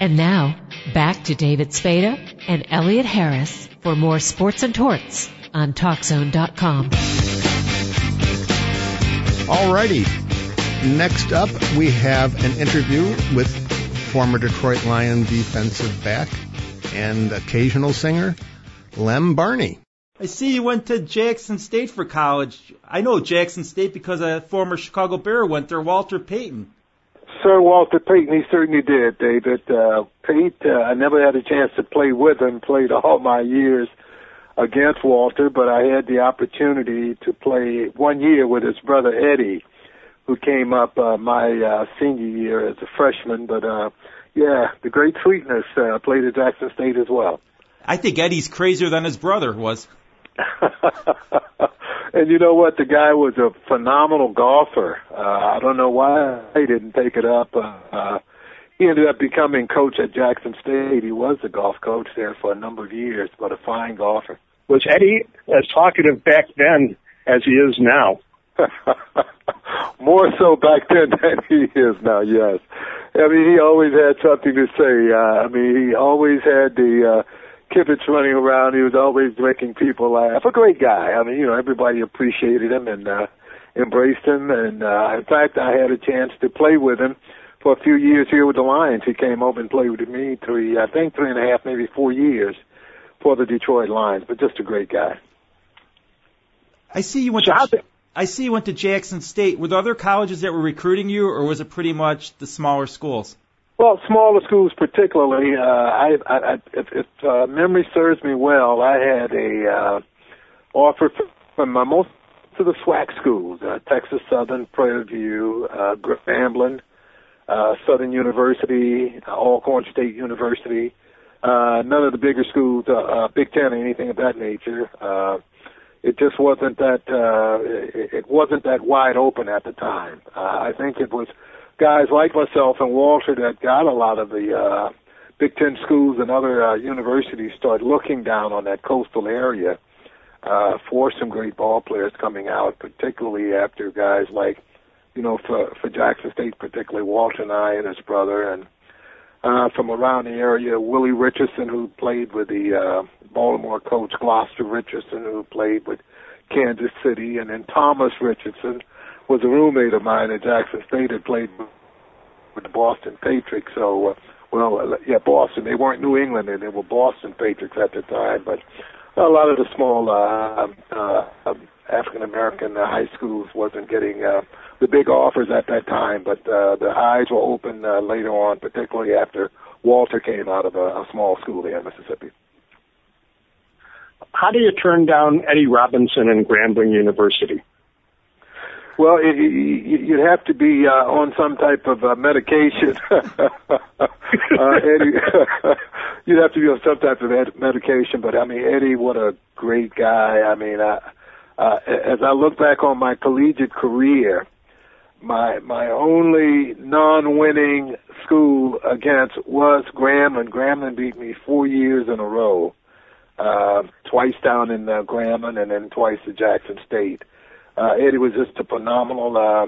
And now, back to David Spada and Elliot Harris for more sports and torts on TalkZone.com. Alrighty. Next up, we have an interview with former Detroit Lion defensive back and occasional singer, Lem Barney. I see you went to Jackson State for college. I know Jackson State because a former Chicago Bear went there, Walter Payton. Sir Walter Payton, he certainly did, David. Uh, Pete, uh, I never had a chance to play with him, played all my years against Walter, but I had the opportunity to play one year with his brother Eddie, who came up uh, my uh, senior year as a freshman. But uh, yeah, the great sweetness uh, played at Jackson State as well. I think Eddie's crazier than his brother was. and you know what? The guy was a phenomenal golfer. Uh, I don't know why he didn't take it up. Uh, uh, he ended up becoming coach at Jackson State. He was the golf coach there for a number of years, but a fine golfer. Was Eddie as talkative back then as he is now? More so back then than he is now, yes. I mean, he always had something to say. Uh, I mean, he always had the uh, Kibitz running around. He was always making people laugh. A great guy. I mean, you know, everybody appreciated him and uh, embraced him. And uh, in fact, I had a chance to play with him for a few years here with the Lions. He came over and played with me three, I think, three and a half, maybe four years for the Detroit Lions. But just a great guy. I see you went to. I see you went to Jackson State. Were there other colleges that were recruiting you, or was it pretty much the smaller schools? Well, smaller schools particularly. Uh, I, I, I, if, if uh, memory serves me well, I had a uh, offer from uh, most of the SWAC schools: uh, Texas Southern, Prairie View, uh, Grambling, uh, Southern University, uh, Alcorn State University. Uh, none of the bigger schools, uh, uh, Big Ten, or anything of that nature. Uh, it just wasn't that uh, it, it wasn't that wide open at the time. Uh, I think it was guys like myself and Walter that got a lot of the uh, Big Ten schools and other uh, universities start looking down on that coastal area uh, for some great ball players coming out, particularly after guys like, you know, for for Jackson State, particularly Walter and I and his brother, and uh, from around the area, Willie Richardson, who played with the uh, Baltimore Colts Gloster Richardson, who played with Kansas City, and then Thomas Richardson, was a roommate of mine at Jackson State and played with the Boston Patriots. So, uh, well, uh, yeah, Boston. They weren't New England, and they were Boston Patriots at the time. But a lot of the small uh, uh, um, African American uh, high schools wasn't getting uh, the big offers at that time. But uh, the eyes were open uh, later on, particularly after Walter came out of a, a small school there in Mississippi. How do you turn down Eddie Robinson and Grambling University? Well, it, you'd have to be uh, on some type of uh, medication. uh, Eddie, you'd have to be on some type of med- medication. But I mean, Eddie, what a great guy. I mean, I, uh, as I look back on my collegiate career, my my only non-winning school against was Grambling. Grambling beat me four years in a row, uh, twice down in uh, Grambling and then twice at Jackson State. Uh, Eddie was just a phenomenal uh,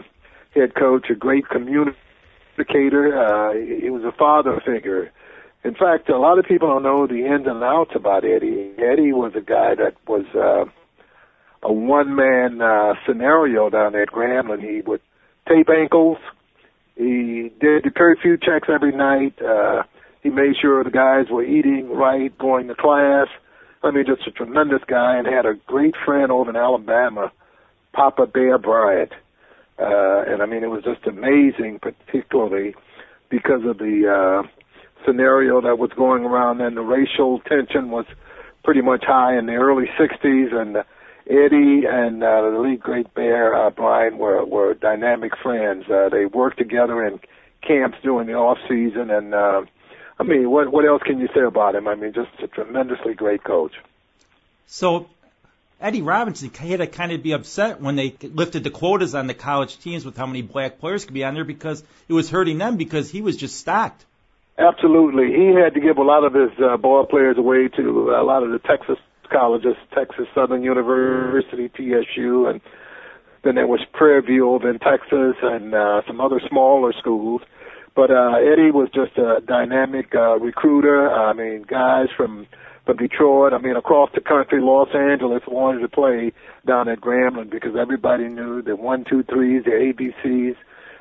head coach, a great communicator. Uh, he was a father figure. In fact, a lot of people don't know the ins and outs about Eddie. Eddie was a guy that was uh, a one-man uh, scenario down at Grambling. He would tape ankles. He did the curfew checks every night. Uh, he made sure the guys were eating right, going to class. I mean, just a tremendous guy, and had a great friend over in Alabama Papa Bear Bryant. Uh, and I mean, it was just amazing, particularly because of the uh, scenario that was going around then. The racial tension was pretty much high in the early 60s, and Eddie and uh, the late great Bear uh, Bryant were, were dynamic friends. Uh, they worked together in camps during the off season, and uh, I mean, what what else can you say about him? I mean, just a tremendously great coach. So Eddie Robinson had to kind of be upset when they lifted the quotas on the college teams with how many black players could be on there because it was hurting them because he was just stacked. Absolutely. He had to give a lot of his uh, ball players away to a lot of the Texas colleges, Texas Southern University, TSU, and then there was Prairie View over in Texas and uh, some other smaller schools. But uh, Eddie was just a dynamic uh, recruiter. I mean, guys from from Detroit, I mean, across the country, Los Angeles wanted to play down at Grambling because everybody knew the one, two, threes, the ABCs,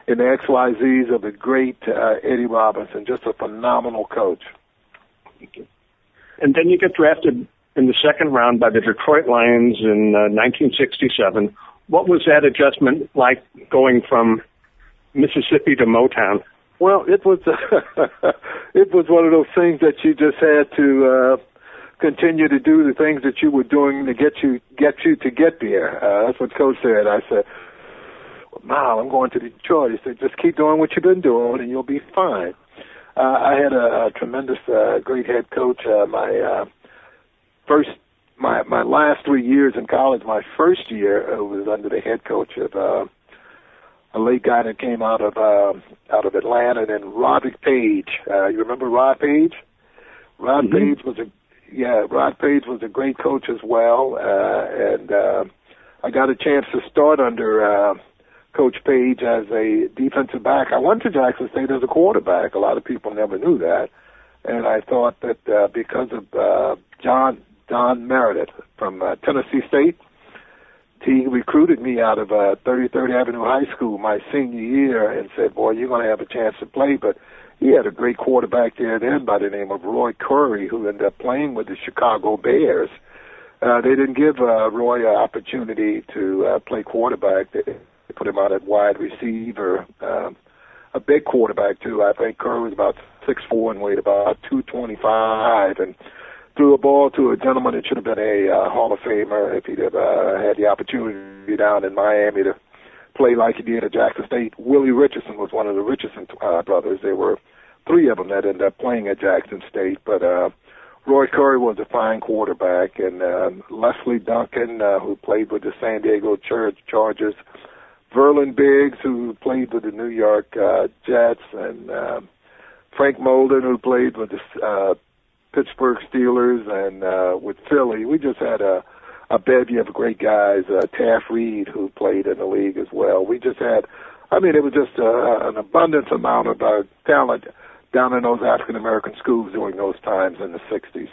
and the XYZs of the great uh, Eddie Robinson. Just a phenomenal coach. And then you get drafted in the second round by the Detroit Lions in uh, 1967. What was that adjustment like going from Mississippi to Motown? Well, it was it was one of those things that you just had to uh, continue to do the things that you were doing to get you get you to get there. Uh, that's what Coach said. I said, "Wow, I'm going to Detroit." He said, "Just keep doing what you've been doing, and you'll be fine." Uh, I had a, a tremendous, uh, great head coach. Uh, my uh, first, my my last three years in college, my first year uh, was under the head coach of uh, a late guy that came out of uh, out of Atlanta, and Roderick Paige. Uh, you remember Rod Paige? Rod mm-hmm. Paige was a yeah, Rod Paige was a great coach as well, uh, and uh, I got a chance to start under uh, Coach Paige as a defensive back. I went to Jackson State as a quarterback. A lot of people never knew that, and I thought that uh, because of uh, John Don Meredith from uh, Tennessee State, he recruited me out of uh, 33rd Avenue High School my senior year and said, "Boy, you're going to have a chance to play, but." He had a great quarterback there then by the name of Roy Curry, who ended up playing with the Chicago Bears. Uh, they didn't give uh, Roy an opportunity to uh, play quarterback. They, put him out at wide receiver. Um, a big quarterback too. I think Curry was about six four and weighed about two twenty five, and threw a ball to a gentleman that should have been a uh, Hall of Famer if he'd have uh, had the opportunity down in Miami to play like he did at Jackson State. Willie Richardson was one of the Richardson uh, brothers. There were three of them that ended up playing at Jackson State, but uh, Roy Curry was a fine quarterback, and uh, Leslie Duncan, uh, who played with the San Diego Char- Chargers, Verlon Biggs, who played with the New York uh, Jets, and uh, Frank Molden, who played with the uh, Pittsburgh Steelers and uh, with Philly. We just had a a bevy of great guys. Uh, Taft Reed, who played in the league as well. We just had, I mean, it was just uh, an abundance amount of uh, talent down in those African American schools during those times in the 60s.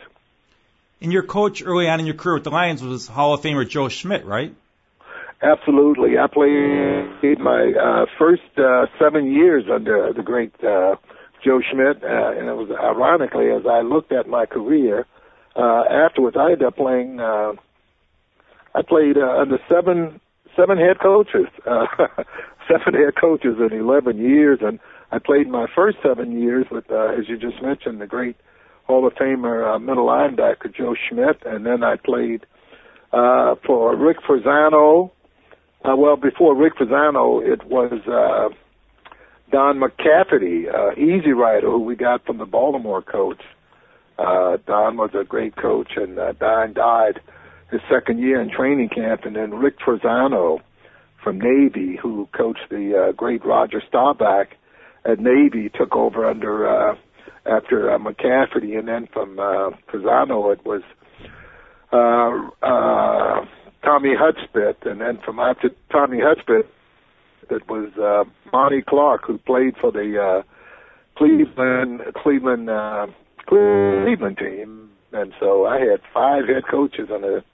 And your coach early on in your career with the Lions was Hall of Famer Joe Schmidt, right? Absolutely. I played my uh, first uh, seven years under the great uh, Joe Schmidt, uh, and it was ironically as I looked at my career uh, afterwards, I ended up playing uh, I played uh, under seven seven head coaches, uh, seven head coaches in 11 years, and I played my first seven years with, uh, as you just mentioned, the great Hall of Famer uh, middle linebacker Joe Schmidt, and then I played uh, for Rick Forzano. Uh, well, before Rick Forzano, it was uh, Don McCafferty, uh, Easy Rider, who we got from the Baltimore Colts. Uh, Don was a great coach, and uh, Don died his second year in training camp, and then Rick Forzano from Navy, who coached the uh, great Roger Staubach at Navy, took over under uh, after uh, McCafferty, and then from uh, Forzano it was uh, uh, Tommy Hudspeth, and then from after Tommy Hudspeth it was uh, Monte Clark, who played for the uh, Cleveland Cleveland uh, Cleveland team, and so I had five head coaches on the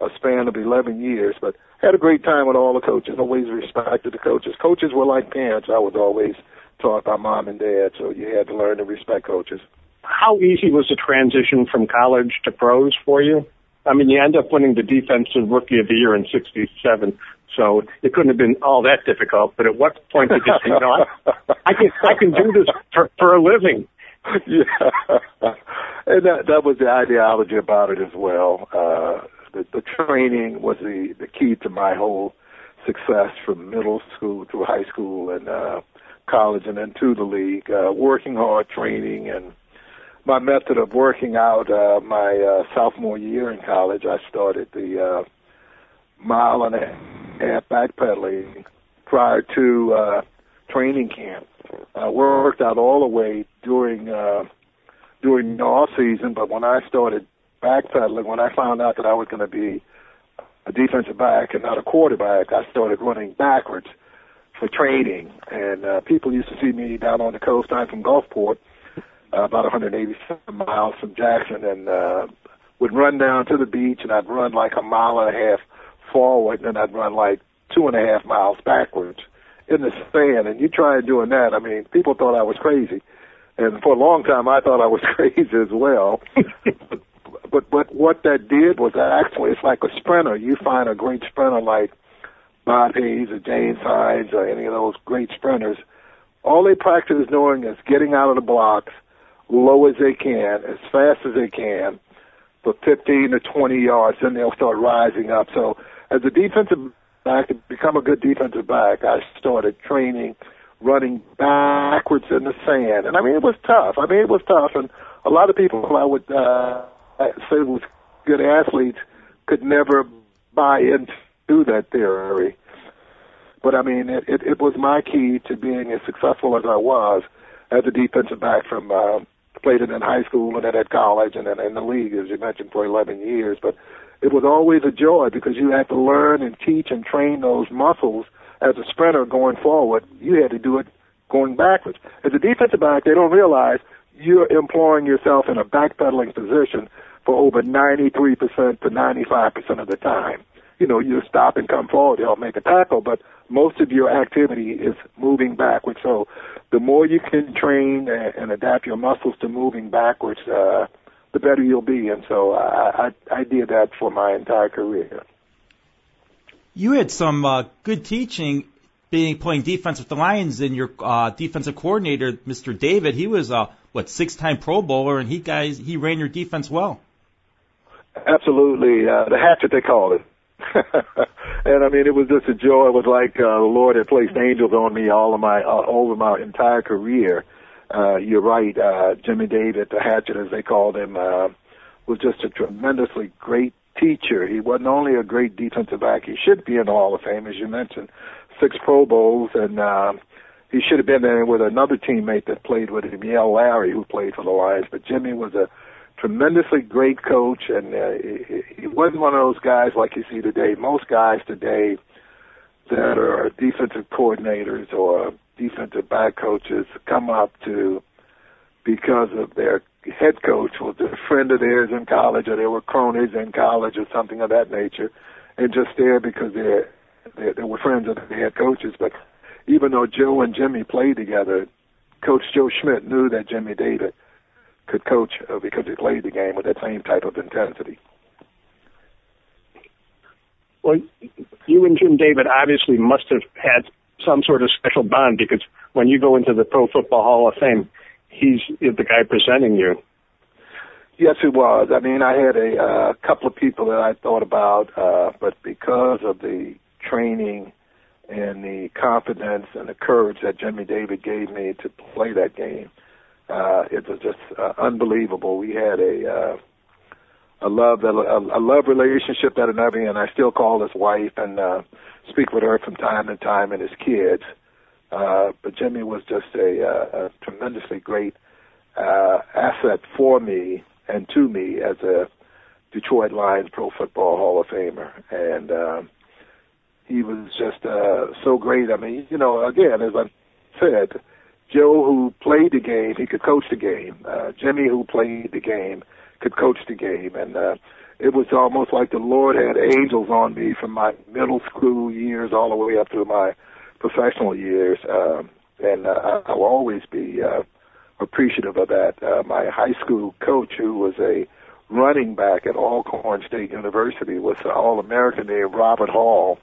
a span of 11 years, but had a great time with all the coaches. Always respected the coaches. Coaches were like parents. I was always taught by mom and dad, so you had to learn to respect coaches. How easy was the transition from college to pros for you? I mean, you end up winning the defensive rookie of the year in '67, so it couldn't have been all that difficult. But at what point did you you know, I, I can I can do this for, for a living? Yeah, and that that was the ideology about it as well. Uh, the, the training was the, the key to my whole success from middle school through high school and uh, college and then to the league. Uh, working hard, training, and my method of working out. Uh, my uh, sophomore year in college, I started the uh, mile and a half backpedaling prior to uh, training camp. I worked out all the way during uh, during the off season, but when I started backpedaling. When I found out that I was going to be a defensive back and not a quarterback, I started running backwards for training. And uh, people used to see me down on the coast. I'm from Gulfport, uh, about 187 miles from Jackson, and uh, would run down to the beach, and I'd run like a mile and a half forward, and then I'd run like two and a half miles backwards in the sand. And you try doing that, I mean, people thought I was crazy. And for a long time, I thought I was crazy as well. but but what that did was that actually it's like a sprinter. You find a great sprinter like Bob Hayes or James Hines or any of those great sprinters. All they practice doing is getting out of the blocks low as they can, as fast as they can, for 15 to 20 yards. Then they'll start rising up. So as a defensive back, to become a good defensive back, I started training running backwards in the sand. And I mean, it was tough. I mean, it was tough. And a lot of people I would uh, was good athletes could never buy into that theory. But I mean, it, it, it was my key to being as successful as I was as a defensive back from uh, played it in high school and then at college and then in the league, as you mentioned, for 11 years. But it was always a joy because you had to learn and teach and train those muscles as a sprinter going forward. You had to do it going backwards. As a defensive back, they don't realize you're employing yourself in a backpedaling position for over 93% to 95% of the time. You know, you stop and come forward to help make a tackle, but most of your activity is moving backwards. So the more you can train and adapt your muscles to moving backwards, uh, the better you'll be. And so I, I, I did that for my entire career. You had some uh, good teaching being playing defense with the Lions, and your uh, defensive coordinator, Mr. David, he was a what six-time Pro Bowler, and he guys he ran your defense well. Absolutely, uh, the hatchet they called it. and I mean, it was just a joy. It was like uh, the Lord had placed angels on me all of my uh, over my entire career. Uh, you're right, uh, Jimmy David, the Hatchet, as they called him, uh, was just a tremendously great teacher. He wasn't only a great defensive back; he should be in the Hall of Fame, as you mentioned, six Pro Bowls, and uh, he should have been there with another teammate that played with him, Yale Lary, who played for the Lions. But Jimmy was a tremendously great coach, and uh, he, wasn't one of those guys like you see today. Most guys today that are defensive coordinators or defensive back coaches come up to because of their head coach was a friend of theirs in college or they were cronies in college or something of that nature and just there because they're, they they were friends of the head coaches but even though Joe and Jimmy played together coach Joe Schmidt knew that Jimmy David could coach uh, because he played the game with that same type of intensity. Well, you and Jim David obviously must have had some sort of special bond because when you go into the Pro Football Hall of Fame, he's the guy presenting you. Yes, it was. I mean, I had a uh, couple of people that I thought about, uh, but because of the training and the confidence and the courage that Jimmy David gave me to play that game, uh, it was just uh, unbelievable. We had a uh, a love a, a love relationship that and and I still call his wife and uh, speak with her from time to time and his kids. Uh, but Jimmy was just a, uh, a tremendously great uh, asset for me and to me as a Detroit Lions Pro Football Hall of Famer, and uh, he was just uh, so great. I mean, you know, again, as I said, Joe, who played the game, he could coach the game. Uh, Jimmy, who played the game, could coach the game, and uh, it was almost like the Lord had angels on me from my middle school years all the way up to my professional years, um, and uh, I will always be uh, appreciative of that. Uh, my high school coach, who was a running back at Alcorn State University, was an All-American named Robert Hall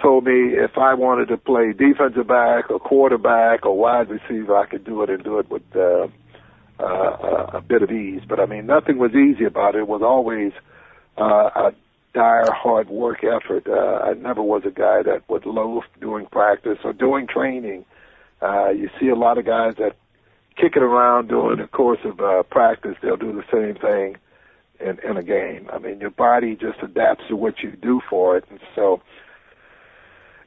told me if I wanted to play defensive back or quarterback or wide receiver, I could do it and do it with uh, uh, a bit of ease. But I mean, nothing was easy about it. It was always uh, a dire, hard work effort. Uh, I never was a guy that would loaf doing practice or doing training. Uh, you see a lot of guys that kick it around during the course of uh, practice. They'll do the same thing in, in a game. I mean, your body just adapts to what you do for it, and so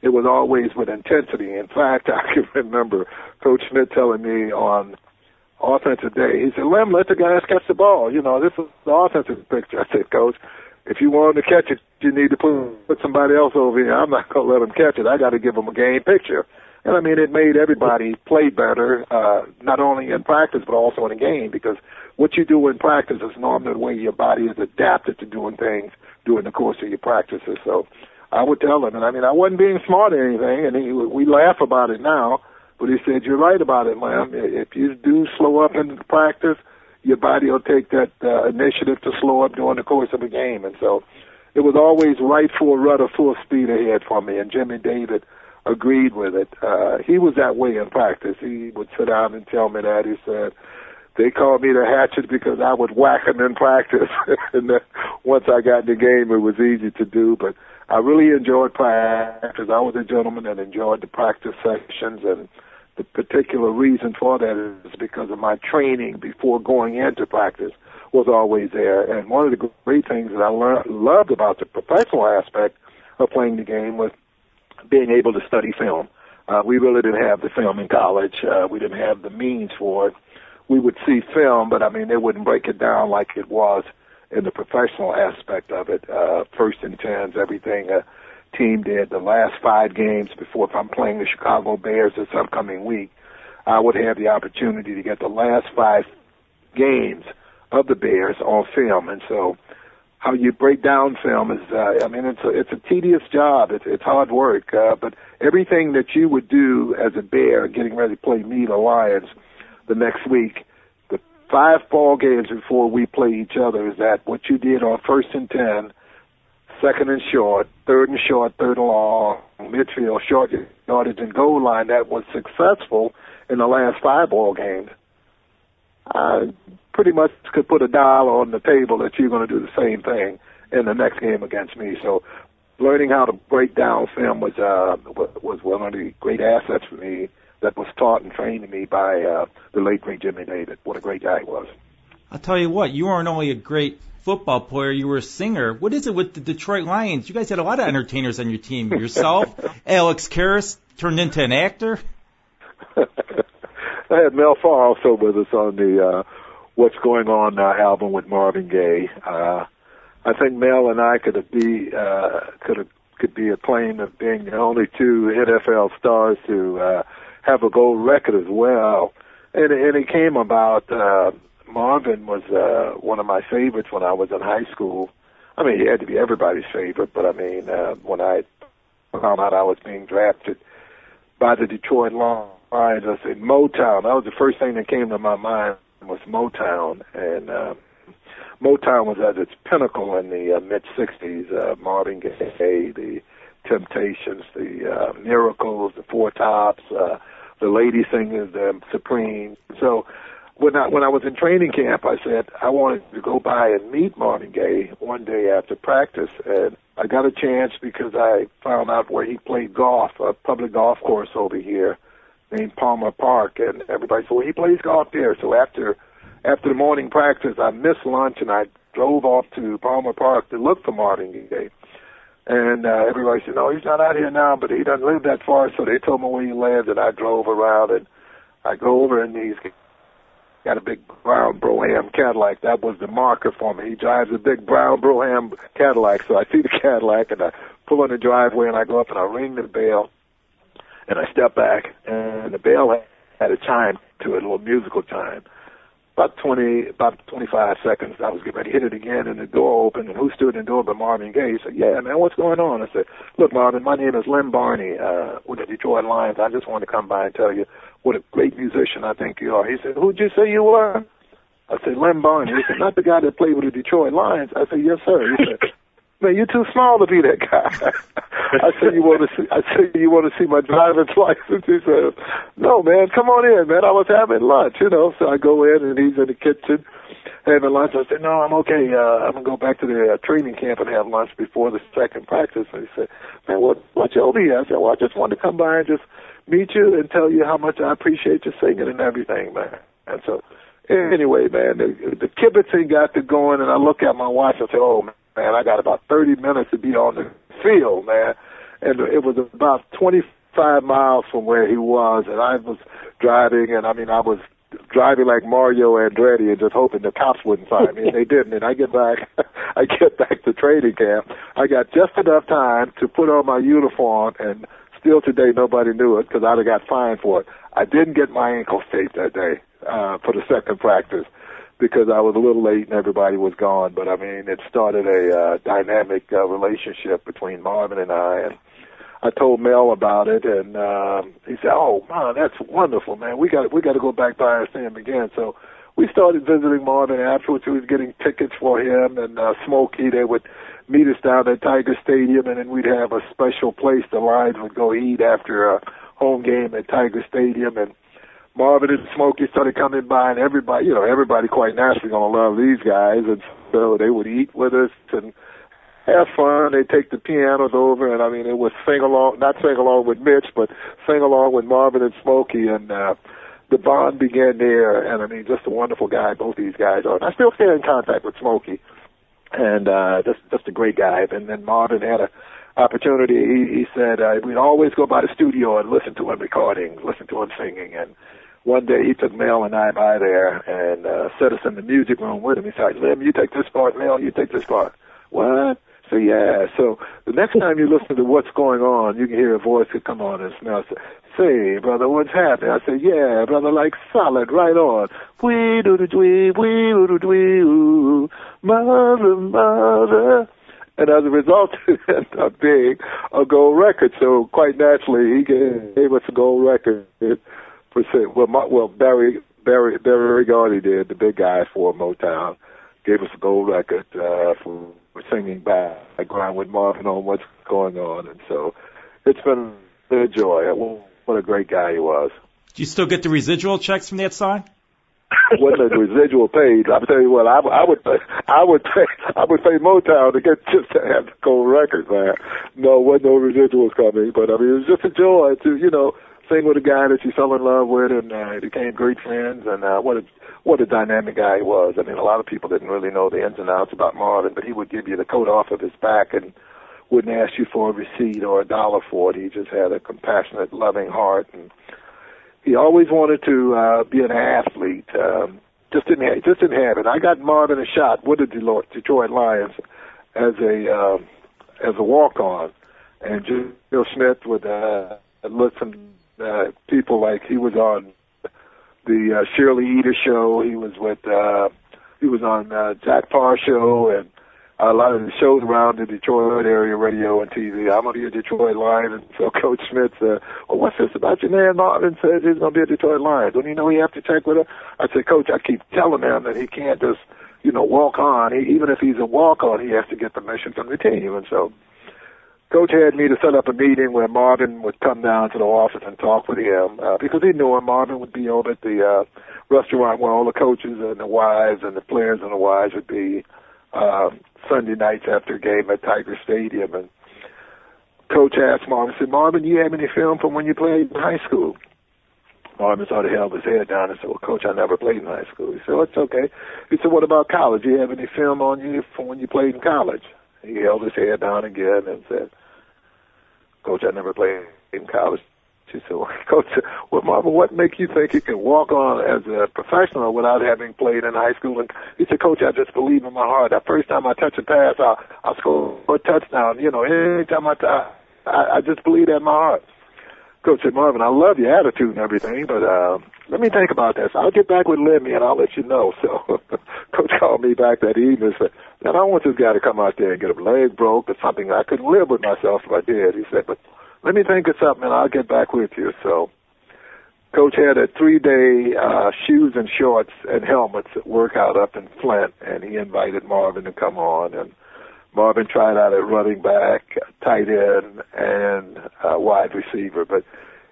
it was always with intensity. In fact, I can remember Coach Schmidt telling me on offensive day, he said, Lem, let the guys catch the ball. You know, this is the offensive picture. I said, Coach, if you want to catch it, you need to put put somebody else over here. I'm not gonna let them catch it. I got to give them a game picture. And I mean, it made everybody play better, uh, not only in practice but also in a game because what you do in practice is normally the way your body is adapted to doing things during the course of your practices. So I would tell him, and I mean, I wasn't being smart or anything, and he, we laugh about it now, but he said, you're right about it, ma'am. If you do slow up in practice, your body will take that uh, initiative to slow up during the course of a game. And so it was always right full rudder, full speed ahead for me. And Jimmy David agreed with it. Uh, he was that way in practice. He would sit down and tell me that. He said, they called me the hatchet because I would whack them in practice. and then once I got in the game, it was easy to do. But I really enjoyed practice. I was a gentleman and enjoyed the practice sessions and the particular reason for that is because of my training before going into practice was always there. And one of the great things that I learned, loved about the professional aspect of playing the game was being able to study film. Uh, we really didn't have the film in college. Uh, we didn't have the means for it. We would see film, but I mean, they wouldn't break it down like it was in the professional aspect of it. Uh, first and tens, everything. Uh, team did the last five games before if I'm playing the Chicago Bears this upcoming week, I would have the opportunity to get the last five games of the Bears on film. And so how you break down film is, uh, I mean, it's a, it's a tedious job. It's, it's hard work. Uh, but everything that you would do as a Bear getting ready to play me, the Lions, the next week, five ball games before we play each other is that what you did on first and ten second and short, third and short, third and long, midfield, short yardage, and goal line that was successful in the last five ball games, I pretty much could put a dollar on the table that you're going to do the same thing in the next game against me. So learning how to break down film was uh, was one of the great assets for me that was taught and trained to me by uh, the late great Jimmy David. What a great guy he was. I'll tell you what, you aren't only a great football player, you were a singer. What is it with the Detroit Lions? You guys had a lot of entertainers on your team. Yourself, Alex Karras turned into an actor. I had Mel Farr also with us on the uh, What's Going On uh, album with Marvin Gaye. Uh, I think Mel and I could be uh, could have could be a claim of being the only two NFL stars to uh, have a gold record as well. And, and it came about uh, Marvin was uh, one of my favorites when I was in high school. I mean, he had to be everybody's favorite, but I mean, uh, when I found out I was being drafted by the Detroit Lions, I said Motown. That was the first thing that came to my mind was Motown, and uh, Motown was at its pinnacle in the uh, mid '60s. Uh, Marvin Gaye, the Temptations, the uh, Miracles, the Four Tops, uh, the Lady Singers, the Supreme. So when I when I was in training camp, I said I wanted to go by and meet Marvin Gaye one day after practice, and I got a chance because I found out where he played golf, a public golf course over here named Palmer Park, and everybody said, "Well, he plays golf there." So after after the morning practice, I missed lunch and I drove off to Palmer Park to look for Marvin Gaye. And uh, everybody said, "No, he's not out here now, but he doesn't live that far." So they told me where he lived, and I drove around and I go over and he's got a big brown Brougham Cadillac. That was the marker for me. He drives a big brown Brougham Cadillac, so I see the Cadillac and I pull in the driveway and I go up and I ring the bell and I step back and the bell had a chime to it, a little musical chime. About 20, about 25 seconds, I was getting ready to hit it again, and the door opened, and who stood in the door but Marvin Gaye? He said, yeah, man, what's going on? I said, look, Marvin, my name is Lem Barney uh, with the Detroit Lions. I just wanted to come by and tell you what a great musician I think you are. He said, who'd you say you were? I said, Lem Barney. He said, not the guy that played with the Detroit Lions. I said, yes, sir. He said, man, you're too small to be that guy. I said, you want to see, I said, you want to see my driver's license? He said, no, man, come on in, man. I was having lunch, you know. So I go in and he's in the kitchen having lunch. I said, no, I'm okay. Uh, I'm going to go back to the uh, training camp and have lunch before the second practice. And he said, man, what, what you over? I said, well, I just wanted to come by and just meet you and tell you how much I appreciate your singing and everything, man. And so, anyway, man, the, the kibitzing got to going, and I look at my watch and say, oh, man, I got about 30 minutes to be on the field, man. And it was about 25 miles from where he was, and I was driving, and I mean, I was driving like Mario Andretti and just hoping the cops wouldn't find me, and they didn't. And I get back, I get back to training camp, I got just enough time to put on my uniform, and still today nobody knew it because I'd have got fined for it. I didn't get my ankles taped that day uh, for the second practice because I was a little late and everybody was gone. But I mean, it started a uh, dynamic uh, relationship between Marvin and I, and I told Mel about it, and um, he said, "Oh man, that's wonderful, man. We got we got to go back by and see again." So we started visiting Marvin afterwards. We was getting tickets for him and uh, Smokey. They would meet us down at Tiger Stadium, and then we'd have a special place the Lions would go eat after a home game at Tiger Stadium, and Marvin and Smokey started coming by, and everybody, you know, everybody quite naturally gonna love these guys, and so they would eat with us and have fun. They take the pianos over, and I mean, it was sing along, not sing along with Mitch, but sing along with Marvin and Smokey, and uh, the bond began there. And I mean, just a wonderful guy. Both these guys are. And I still stay in contact with Smokey, and uh, just just a great guy. And then Marvin had a opportunity. He, he said uh, we'd always go by the studio and listen to him recording, listen to him singing, and one day he took Mel and I by there and uh, set us in the music room with him. He said, "Lem, you take this part, Mel, you take this part." What? So yeah, so the next time you listen to what's going on, you can hear a voice that come on and smell. Say, brother, what's happening? I say, yeah, brother, like solid, right on. Wee do do dwee, wee do do dwee, mother, mother. And as a result, ended up being a gold record. So quite naturally, he gave us a gold record for well, my, well Berry Berry Berry Gordy did the big guy for Motown, gave us a gold record uh, for singing background with Marvin on what's going on, and so it's been a joy. What a great guy he was. Do you still get the residual checks from that song? what the residual paid. I'll tell you what, I, I would I would pay, I would pay Motown to get just to have the gold records, man. No, wasn't no residuals coming, but I mean, it was just a joy to, you know, sing with a guy that you fell in love with and uh, became great friends. And uh, what a what a dynamic guy he was. I mean, a lot of people didn't really know the ins and outs about Marvin, but he would give you the coat off of his back and wouldn't ask you for a receipt or a dollar for it. He just had a compassionate, loving heart, and he always wanted to uh, be an athlete. Um, just didn't have, just didn't have it. I got Marvin a shot with the Detroit Lions as a uh, as a walk on, and Bill Smith would uh, listen uh, people like he was on the uh, Shirley Eder show. He was with uh, he was on uh, Jack Paar show and a lot of the shows around the Detroit area, radio and TV. I'm gonna be a Detroit Lion, and so Coach Schmidt said, "Well, what's this about your man Marvin says he's gonna be a Detroit Lion? Don't you know he have to check with her?" I said, "Coach, I keep telling him that he can't just." You know, walk on. He, even if he's a walk on, he has to get the permission from the team. And so Coach had me to set up a meeting where Marvin would come down to the office and talk with him uh, because he knew him. Marvin would be over at the uh, restaurant where all the coaches and the wives and the players and the wives would be uh, Sunday nights after a game at Tiger Stadium. And Coach asked Marvin, said, Marvin, do you have any film from when you played in high school? Marvin sort of held his head down and said, well, Coach, I never played in high school. He said, well, it's okay. He said, what about college? Do you have any film on you from when you played in college? He held his head down again and said, Coach, I never played in college. She said, well, Coach, well, Marvin, what makes you think you can walk on as a professional without having played in high school? And he said, Coach, I just believe in my heart. The first time I touch a pass, I'll, I'll score a touchdown. You know, anytime I, I, I just believe that in my heart. Coach said, Marvin, I love your attitude and everything, but uh, let me think about this. I'll get back with Lemmy and I'll let you know. So Coach called me back that evening and said, man, I want this guy to come out there and get a leg broke or something. I couldn't live with myself if I did. He said, but let me think of something and I'll get back with you. So Coach had a three-day uh, shoes and shorts and helmets workout up in Flint, and he invited Marvin to come on. And Marvin tried out at running back, tight end, and uh, wide receiver, but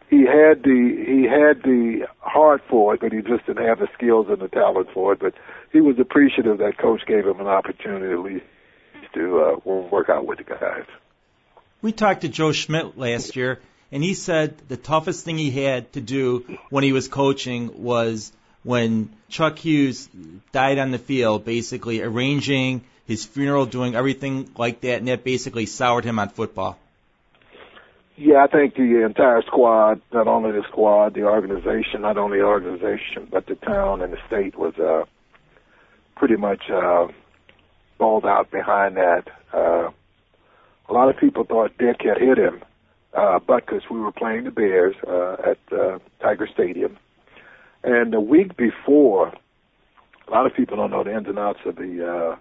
he had the he had the heart for it, but he just didn't have the skills and the talent for it. But he was appreciative that coach gave him an opportunity at least to uh, work out with the guys. We talked to Joe Schmidt last year, and he said the toughest thing he had to do when he was coaching was when Chuck Hughes died on the field, basically arranging his funeral, doing everything like that, and that basically soured him on football. Yeah, I think the entire squad, not only the squad, the organization, not only the organization, but the town and the state was uh, pretty much uh, balled out behind that. Uh, a lot of people thought Dick had hit him, uh, but because we were playing the Bears uh, at uh, Tiger Stadium, and the week before, a lot of people don't know the ins and outs of the uh,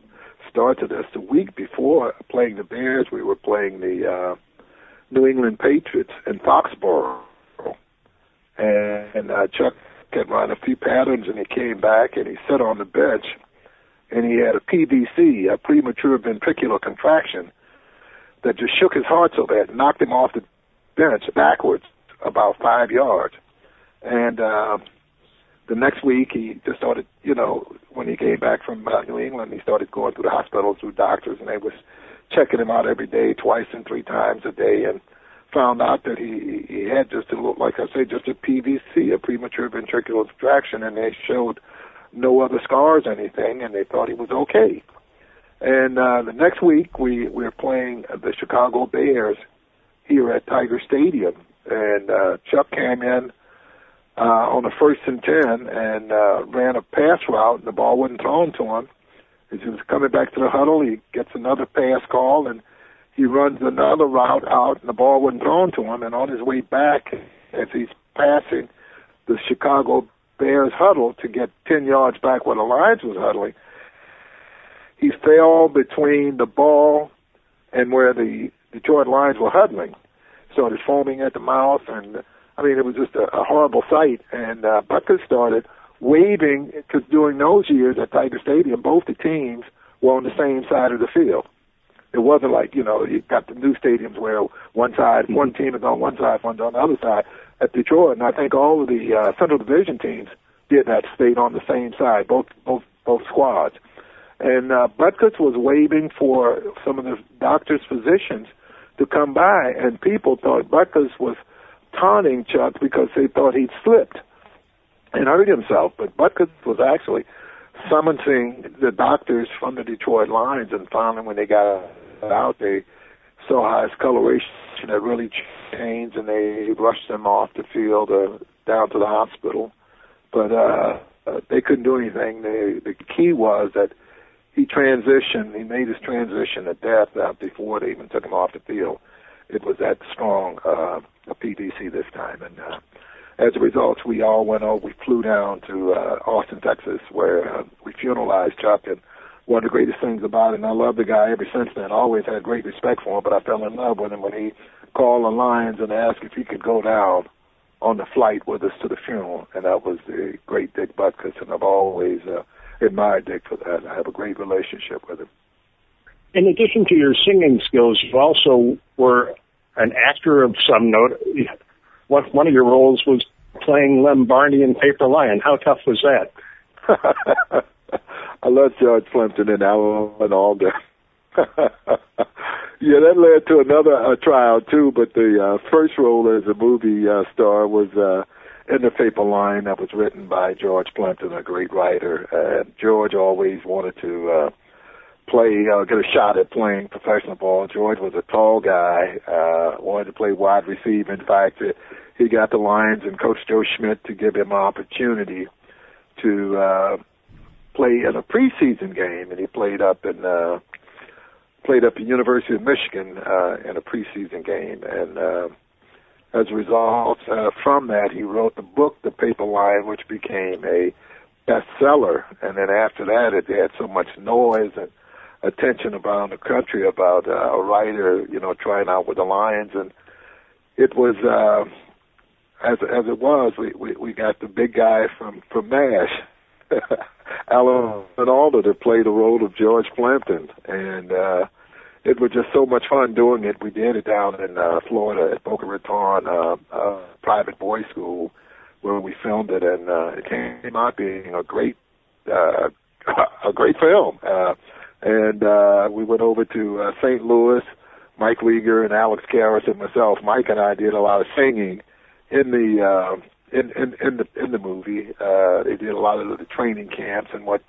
start to this. The week before playing the Bears, we were playing the uh, New England Patriots in Foxborough, and, uh, Chuck had run a few patterns, and he came back and he sat on the bench, and he had a PVC, a premature ventricular contraction, that just shook his heart so bad, knocked him off the bench backwards about five yards, and. Uh, the next week he just started, you know, when he came back from uh, New England, he started going through the hospital through doctors, and they was checking him out every day, twice and three times a day, and found out that he he had just a little, like I say, just a PVC, a premature ventricular contraction, and they showed no other scars or anything, and they thought he was okay. And uh, the next week we we were playing the Chicago Bears here at Tiger Stadium, and uh, Chuck came in uh, on a first and ten and uh, ran a pass route, and the ball wasn't thrown to him. As he was coming back to the huddle, he gets another pass call, and he runs another route out, and the ball wasn't thrown to him. And on his way back, as he's passing the Chicago Bears huddle to get ten yards back where the Lions was huddling, he fell between the ball and where the Detroit Lions were huddling. Started foaming at the mouth and I mean, it was just a, a horrible sight. And uh, Butkus started waving because during those years at Tiger Stadium, both the teams were on the same side of the field. It wasn't like you know you got the new stadiums where one side, one team is on one side, one's on the other side. At Detroit, and I think all of the uh, Central Division teams did that, stayed on the same side, both both both squads. And uh, Butkus was waving for some of the doctors, physicians to come by, and people thought Butkus was taunting Chuck because they thought he'd slipped and hurt himself. But Butkus was actually summoning the doctors from the Detroit Lions, and finally, when they got out, they saw his coloration had really changed, and they rushed him off the field uh, down to the hospital. But uh, uh, they couldn't do anything. They, the key was that he transitioned. He made his transition to death uh, before they even took him off the field. It was that strong. Uh, PVC this time. And uh, as a result, we all went over. We flew down to uh, Austin, Texas, where uh, we funeralized Chuck. And one of the greatest things about it, and I love the guy ever since then. Always had great respect for him, but I fell in love with him when he called the Lions and asked if he could go down on the flight with us to the funeral. And that was the great Dick Butkus, and I've always uh, admired Dick for that. I have a great relationship with him. In addition to your singing skills, you also were an actor of some note. One of your roles was playing Lem Barney in Paper Lion. How tough was that? I love George Plimpton and Alan Alda. yeah, that led to another uh, trial too. But the uh, first role as a movie uh, star was uh, in the Paper Lion that was written by George Plimpton, a great writer. And George always wanted to uh, play, uh, get a shot at playing professional ball. George was a tall guy, uh, wanted to play wide receiver. In fact, it, he got the Lions and Coach Joe Schmidt to give him an opportunity to uh, play in a preseason game, and he played up in uh, played up at University of Michigan uh, in a preseason game, and uh, as a result uh, from that, he wrote the book The Paper Lion, which became a bestseller. And then after that, it had so much noise and attention around the country about uh, a writer, you know, trying out with the Lions, and it was uh, as as it was. We, we we got the big guy from from Nash, Alan Alda, to play the role of George Plimpton, and uh, it was just so much fun doing it. We did it down in uh, Florida at Boca Raton uh, uh, private boys school where we filmed it, and uh, it came out being a great uh, a great film. Uh, and uh, we went over to uh, St. Louis. Mike Leager and Alex Karras and myself, Mike and I did a lot of singing in the uh, in, in in the in the movie. Uh, they did a lot of the training camps and what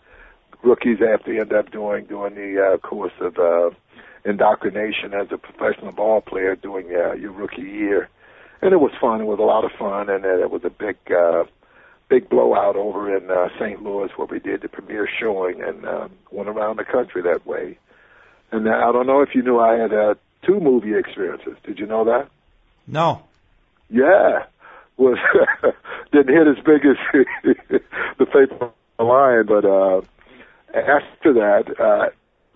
rookies have to end up doing during the uh, course of uh, indoctrination as a professional ball player during uh, your rookie year. And it was fun. It was a lot of fun, and uh, it was a big uh, big blowout over in uh, St. Louis where we did the premiere showing and uh, went around the country that way. And I don't know if you knew I had uh, two movie experiences. Did you know that? No. Yeah, was didn't hit as big as the Faithful Lion, but uh, after that, uh,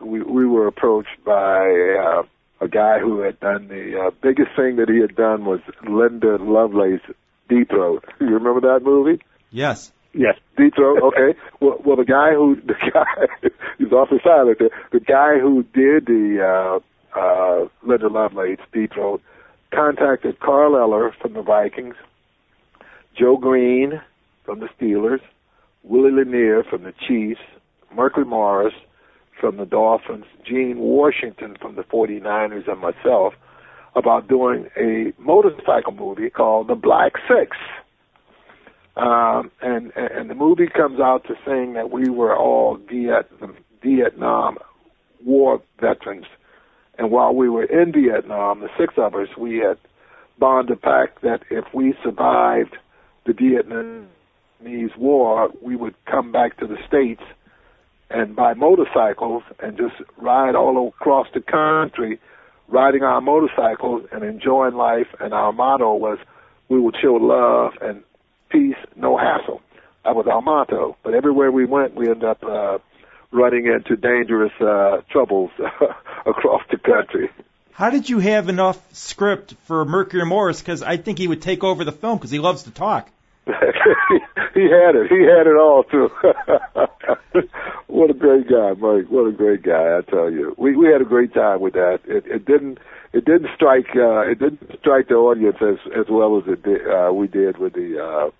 we we were approached by uh, a guy who had done the uh, biggest thing that he had done was Linda Lovelace Deep Throat. You remember that movie? Yes. Yes. Deep Throat. Okay. well, well, the guy who the guy he's awfully silent there. The guy who did the uh, uh, Linda Lovelace Deep Throat contacted Carl Eller from the Vikings, Joe Greene from the Steelers, Willie Lanier from the Chiefs, Mercury Morris from the Dolphins, Gene Washington from the 49ers, and myself about doing a motorcycle movie called The Black Six. Um, and, and the movie comes out to saying that we were all Viet, Vietnam War veterans. And while we were in Vietnam, the six of us, we had bonded a pact that if we survived the Vietnamese War, we would come back to the States and buy motorcycles and just ride all across the country, riding our motorcycles and enjoying life. And our motto was, we will show love and peace, no hassle. That was our motto. But everywhere we went, we ended up uh, running into dangerous uh, troubles across the country. How did you have enough script for Mercury Morris? Because I think he would take over the film because he loves to talk. he had it. He had it all too. what a great guy, Mike. What a great guy. I tell you, we we had a great time with that. It, it didn't it didn't strike uh, it didn't strike the audience as as well as it did, uh, we did with the uh,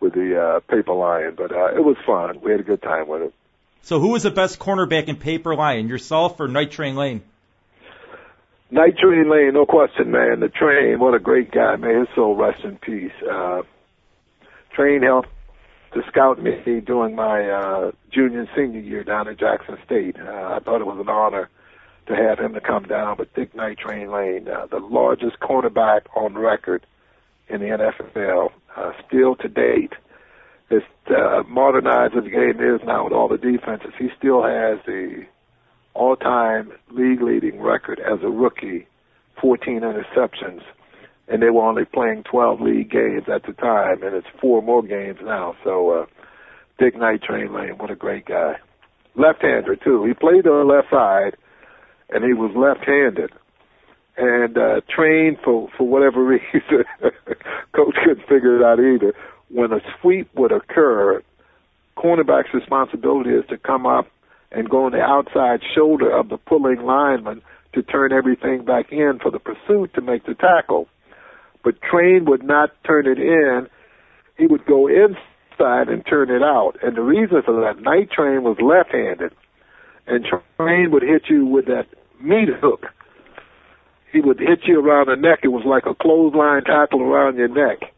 with the uh, Paper Lion, but uh, it was fun. We had a good time with it. So, who was the best cornerback in Paper Lion, yourself or Night Train Lane? Night Train Lane, no question, man. The Train, what a great guy, man. His soul rest in peace. Uh, Train helped to scout me during my uh, junior and senior year down at Jackson State. Uh, I thought it was an honor to have him to come down, but Dick Night Train Lane, uh, the largest cornerback on record in the NFL, uh, still to date, as uh, modernized as the game is now with all the defenses, he still has the all-time league-leading record as a rookie, 14 interceptions, and they were only playing 12 league games at the time, and it's four more games now. So, uh, Dick Night Train Lane, what a great guy. Left-hander too. He played on the left side, and he was left-handed, and uh, trained for for whatever reason. Coach couldn't figure it out either. When a sweep would occur, cornerback's responsibility is to come up and go on the outside shoulder of the pulling lineman to turn everything back in for the pursuit to make the tackle. But Train would not turn it in. He would go inside and turn it out. And the reason for that, Night Train was left-handed. And Train would hit you with that meat hook. He would hit you around the neck. It was like a clothesline tackle around your neck.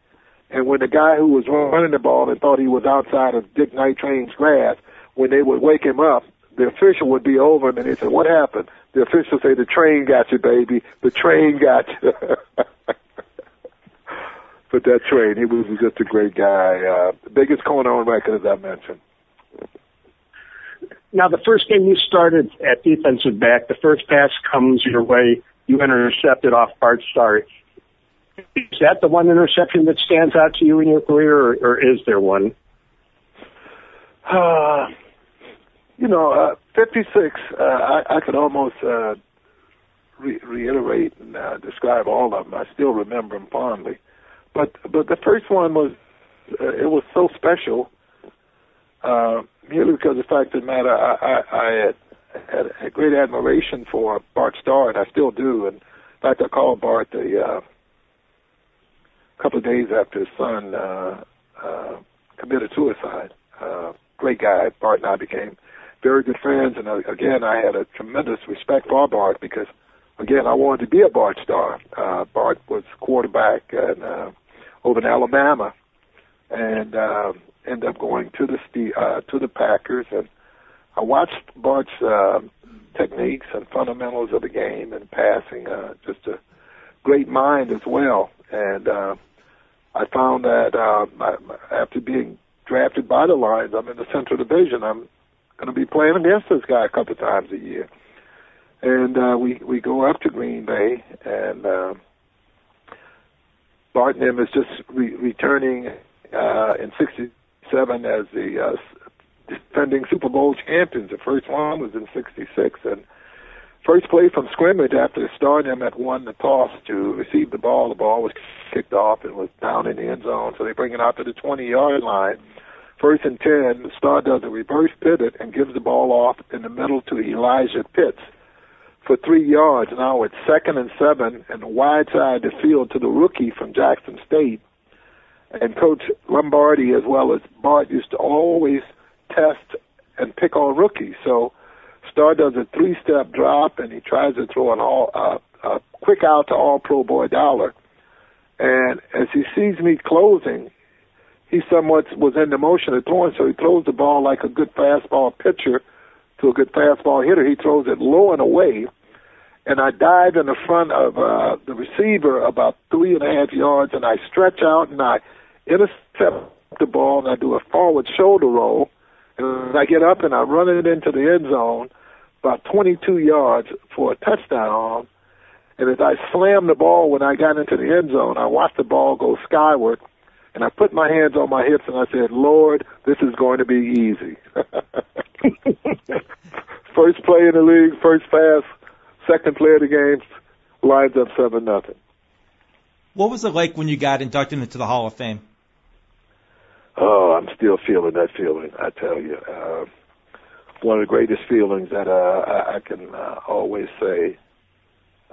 And when the guy who was running the ball and thought he was outside of Dick Night Train's grasp, when they would wake him up, the official would be over him and he'd say, what happened? The official say, the train got you, baby. The train got you. but that train, he was just a great guy. Uh, biggest corner on record, as I mentioned. Now, the first game you started at defensive back, the first pass comes your way. You intercepted off Bart Starr. Is that the one interception that stands out to you in your career, or, or is there one? Uh, you know, uh, 56, uh, I, I could almost uh, re- reiterate and uh, describe all of them. I still remember them fondly. But but the first one was, uh, it was so special, uh, merely because of the fact of the matter, I, I, I had, had a great admiration for Bart Starr, and I still do. And in fact, I called Bart the uh, couple of days after his son uh, uh, committed suicide. Uh, great guy. Bart and I became very good friends, and uh, again, I had a tremendous respect for Bart because, again, I wanted to be a Bart Starr. Uh, Bart was quarterback and, uh, over in Alabama, and uh, ended up going to the uh, to the Packers, and I watched Bart's uh, techniques and fundamentals of the game and passing. Uh, just a great mind as well, and uh, I found that um, after being drafted by the Lions, I'm in the Central Division. I'm going to be playing against this guy a couple times a year, and uh, we we go up to Green Bay, and uh, Barton is just re- returning uh, in '67 as the uh, defending Super Bowl champions. The first one was in '66, and first play from scrimmage after Stardom had won the toss to receive the ball. The ball was kicked off and was down in the end zone, so they bring it out to the 20-yard line. First and 10, the Starr does a reverse pivot and gives the ball off in the middle to Elijah Pitts for three yards. Now it's second and seven and wide side of the field to the rookie from Jackson State. And Coach Lombardi, as well as Bart, used to always test and pick on rookies. So Starr does a three-step drop, and he tries to throw an all uh, a quick out to All Pro Boyd Dowler. And as he sees me closing, he somewhat was in the motion of throwing, so he throws the ball like a good fastball pitcher to a good fastball hitter. He throws it low and away, and I dive in the front of uh, the receiver about three and a half yards, and I stretch out and I intercept the ball, and I do a forward shoulder roll, and I get up and I run it into the end zone about 22 yards for a touchdown. And as I slammed the ball when I got into the end zone, I watched the ball go skyward, and I put my hands on my hips and I said, "Lord, this is going to be easy." first play in the league, first pass, second play of the game, lines up seven nothing. What was it like when you got inducted into the Hall of Fame? Oh, I'm still feeling that feeling. I tell you, uh, one of the greatest feelings that uh, I, I can uh, always say,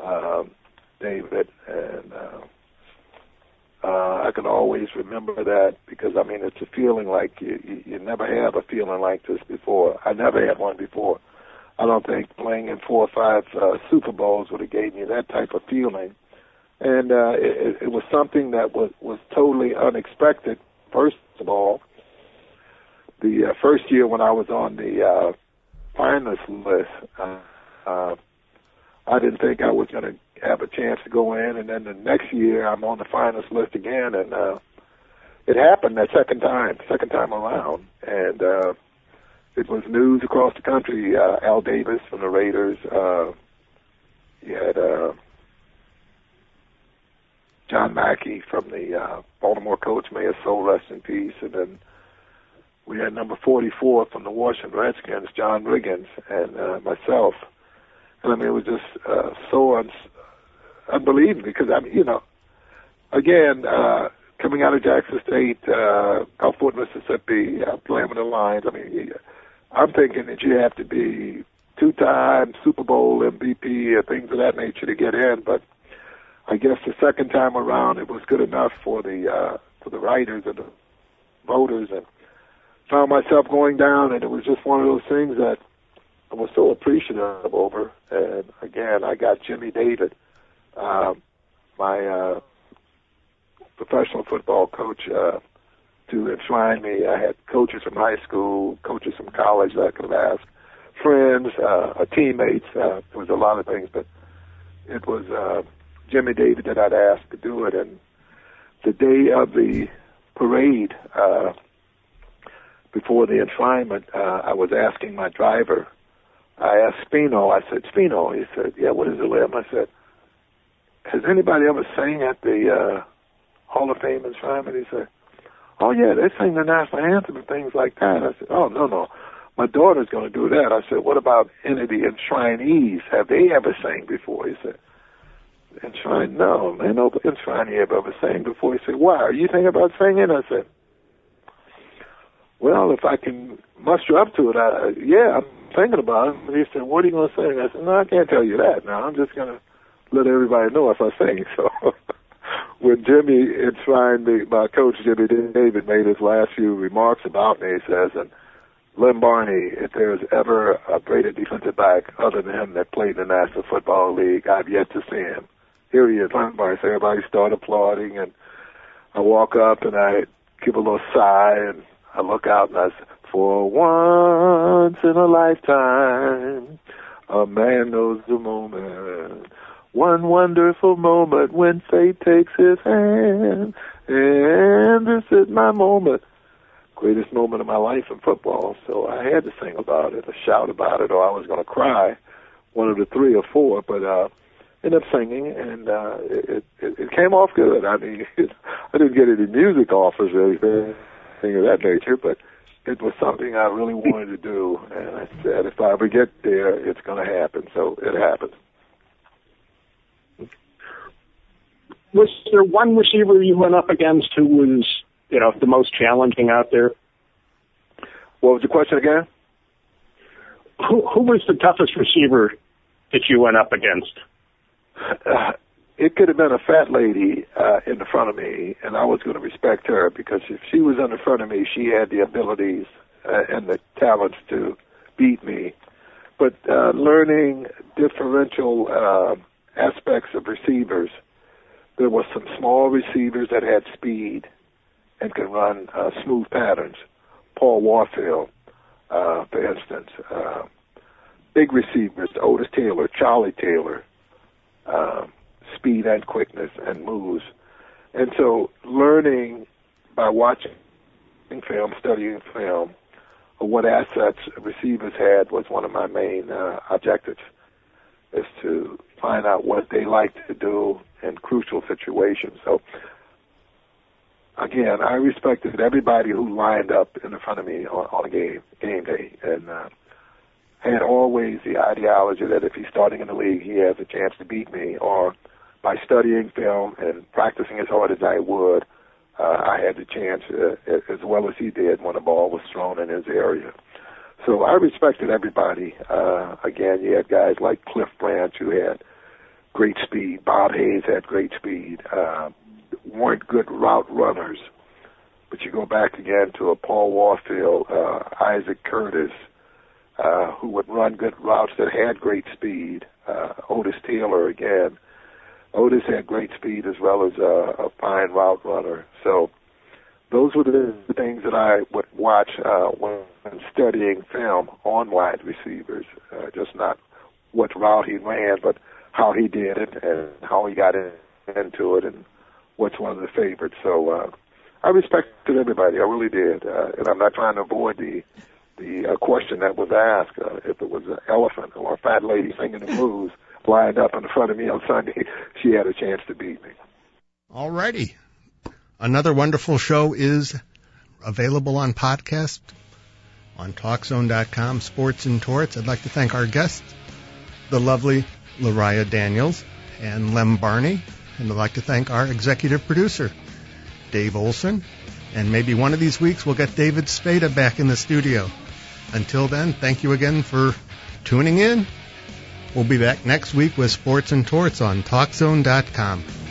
um, David, and uh, uh, I can always remember that because I mean it's a feeling like you, you, you never have a feeling like this before. I never had one before. I don't think playing in four or five uh, Super Bowls would have gave me that type of feeling, and uh, it, it was something that was was totally unexpected. First of all, the uh, first year when I was on the uh, finalist list, uh, uh, I didn't think I was going to have a chance to go in, and then the next year I'm on the finalist list again, and uh, it happened that second time, second time around, and uh, it was news across the country. Uh, Al Davis from the Raiders. Uh, you had uh, John Mackey from the uh, Baltimore Colts, may his soul rest in peace, and then we had number 44 from the Washington Redskins, John Riggins, and uh, myself. And I mean, it was just uh, so un- unbelievable because I mean, you know, again, uh, coming out of Jackson State, uh, Gulfport, Mississippi, uh, playing with the Lions. I mean, I'm thinking that you have to be two-time Super Bowl MVP or things of that nature to get in, but I guess the second time around it was good enough for the uh, for the writers and the voters, and found myself going down, and it was just one of those things that I was so appreciative over. And again, I got Jimmy David, uh, my uh, professional football coach, uh, to enshrine me. I had coaches from high school, coaches from college that I could have asked, friends, uh, teammates. Uh, there was a lot of things, but it was. Uh, Jimmy David that I'd asked to do it. And the day of the parade, uh, before the enshrinement, uh, I was asking my driver. I asked Spino. I said, Spino. He said, Yeah. What is it, Lem? I said, Has anybody ever sang at the uh, Hall of Fame enshrinement? He said, Oh yeah, they sing the national anthem and things like that. I said, Oh no no, my daughter's going to do that. I said, What about any of the enshrinees? Have they ever sang before? He said, Enshrine? No, man, no enshrine I've ever sang before. He said, Why? Are you thinking about singing? I said, Well, if I can muster up to it, I, yeah, I'm thinking about it. And he said, What are you going to sing? I said, No, I can't tell you that. Now, I'm just going to let everybody know if I sing. So when Jimmy enshrined me, my coach Jimmy David made his last few remarks about me, he says, and Lem Barney, if there's ever a greater defensive back other than him that played in the National Football League, I've yet to see him. Here he is, Lem Barney. So everybody start applauding, and I walk up and I give a little sigh, and I look out and I say, for once in a lifetime, a man knows the moment One wonderful moment when fate takes his hand. And this is my moment. Greatest moment of my life in football. So I had to sing about it, or shout about it, or I was going to cry. One of the three or four, but uh, ended up singing, and uh, it, it it came off good. I mean, it, I didn't get any music offers or anything of that nature, but it was something I really wanted to do, and I said if I ever get there, it's going to happen. So it happened. Was there one receiver you went up against who was, you know, the most challenging out there? What was the question again? Who, who was the toughest receiver that you went up against? It could have been a fat lady uh, in the front of me, and I was going to respect her because if she was in the front of me, she had the abilities uh, and the talents to beat me. But uh, learning differential uh, aspects of receivers, there were some small receivers that had speed and could run uh, smooth patterns. Paul Warfield, uh, for instance. Uh, big receivers, Otis Taylor, Charlie Taylor. Um, speed and quickness and moves. And so learning by watching film, studying film, what assets receivers had was one of my main uh, objectives, is to find out what they like to do in crucial situations. So again, I respected everybody who lined up in front of me on, on a game game day, and uh, had always the ideology that if he's starting in the league, he has a chance to beat me, or by studying film and practicing as hard as I would, uh, I had the chance uh, as well as he did when the ball was thrown in his area. So I respected everybody. Uh, again, you had guys like Cliff Branch who had great speed. Bob Hayes had great speed. Uh, weren't good route runners. But you go back again to a Paul Warfield, uh, Isaac Curtis, who would run good routes that had great speed. Uh, Otis Taylor again. Otis had great speed as well as a, a fine route runner. So those were the, the things that I would watch uh, when studying film on wide receivers. Uh, just not what route he ran, but how he did it and how he got in, into it and what's one of the favorites. So uh, I respected everybody. I really did, uh, and I'm not trying to avoid the the uh, question that was asked. Uh, if it was an elephant or a fat lady singing the blues lined up in front of me on Sunday, she had a chance to beat me. All righty. Another wonderful show is available on podcast on TalkZone.com, Sports and Torts. I'd like to thank our guests, the lovely Lariah Daniels and Lem Barney. And I'd like to thank our executive producer, Dave Olson. And maybe one of these weeks we'll get David Spada back in the studio. Until then, thank you again for tuning in We'll be back next week with Sports and Torts on TalkZone.com.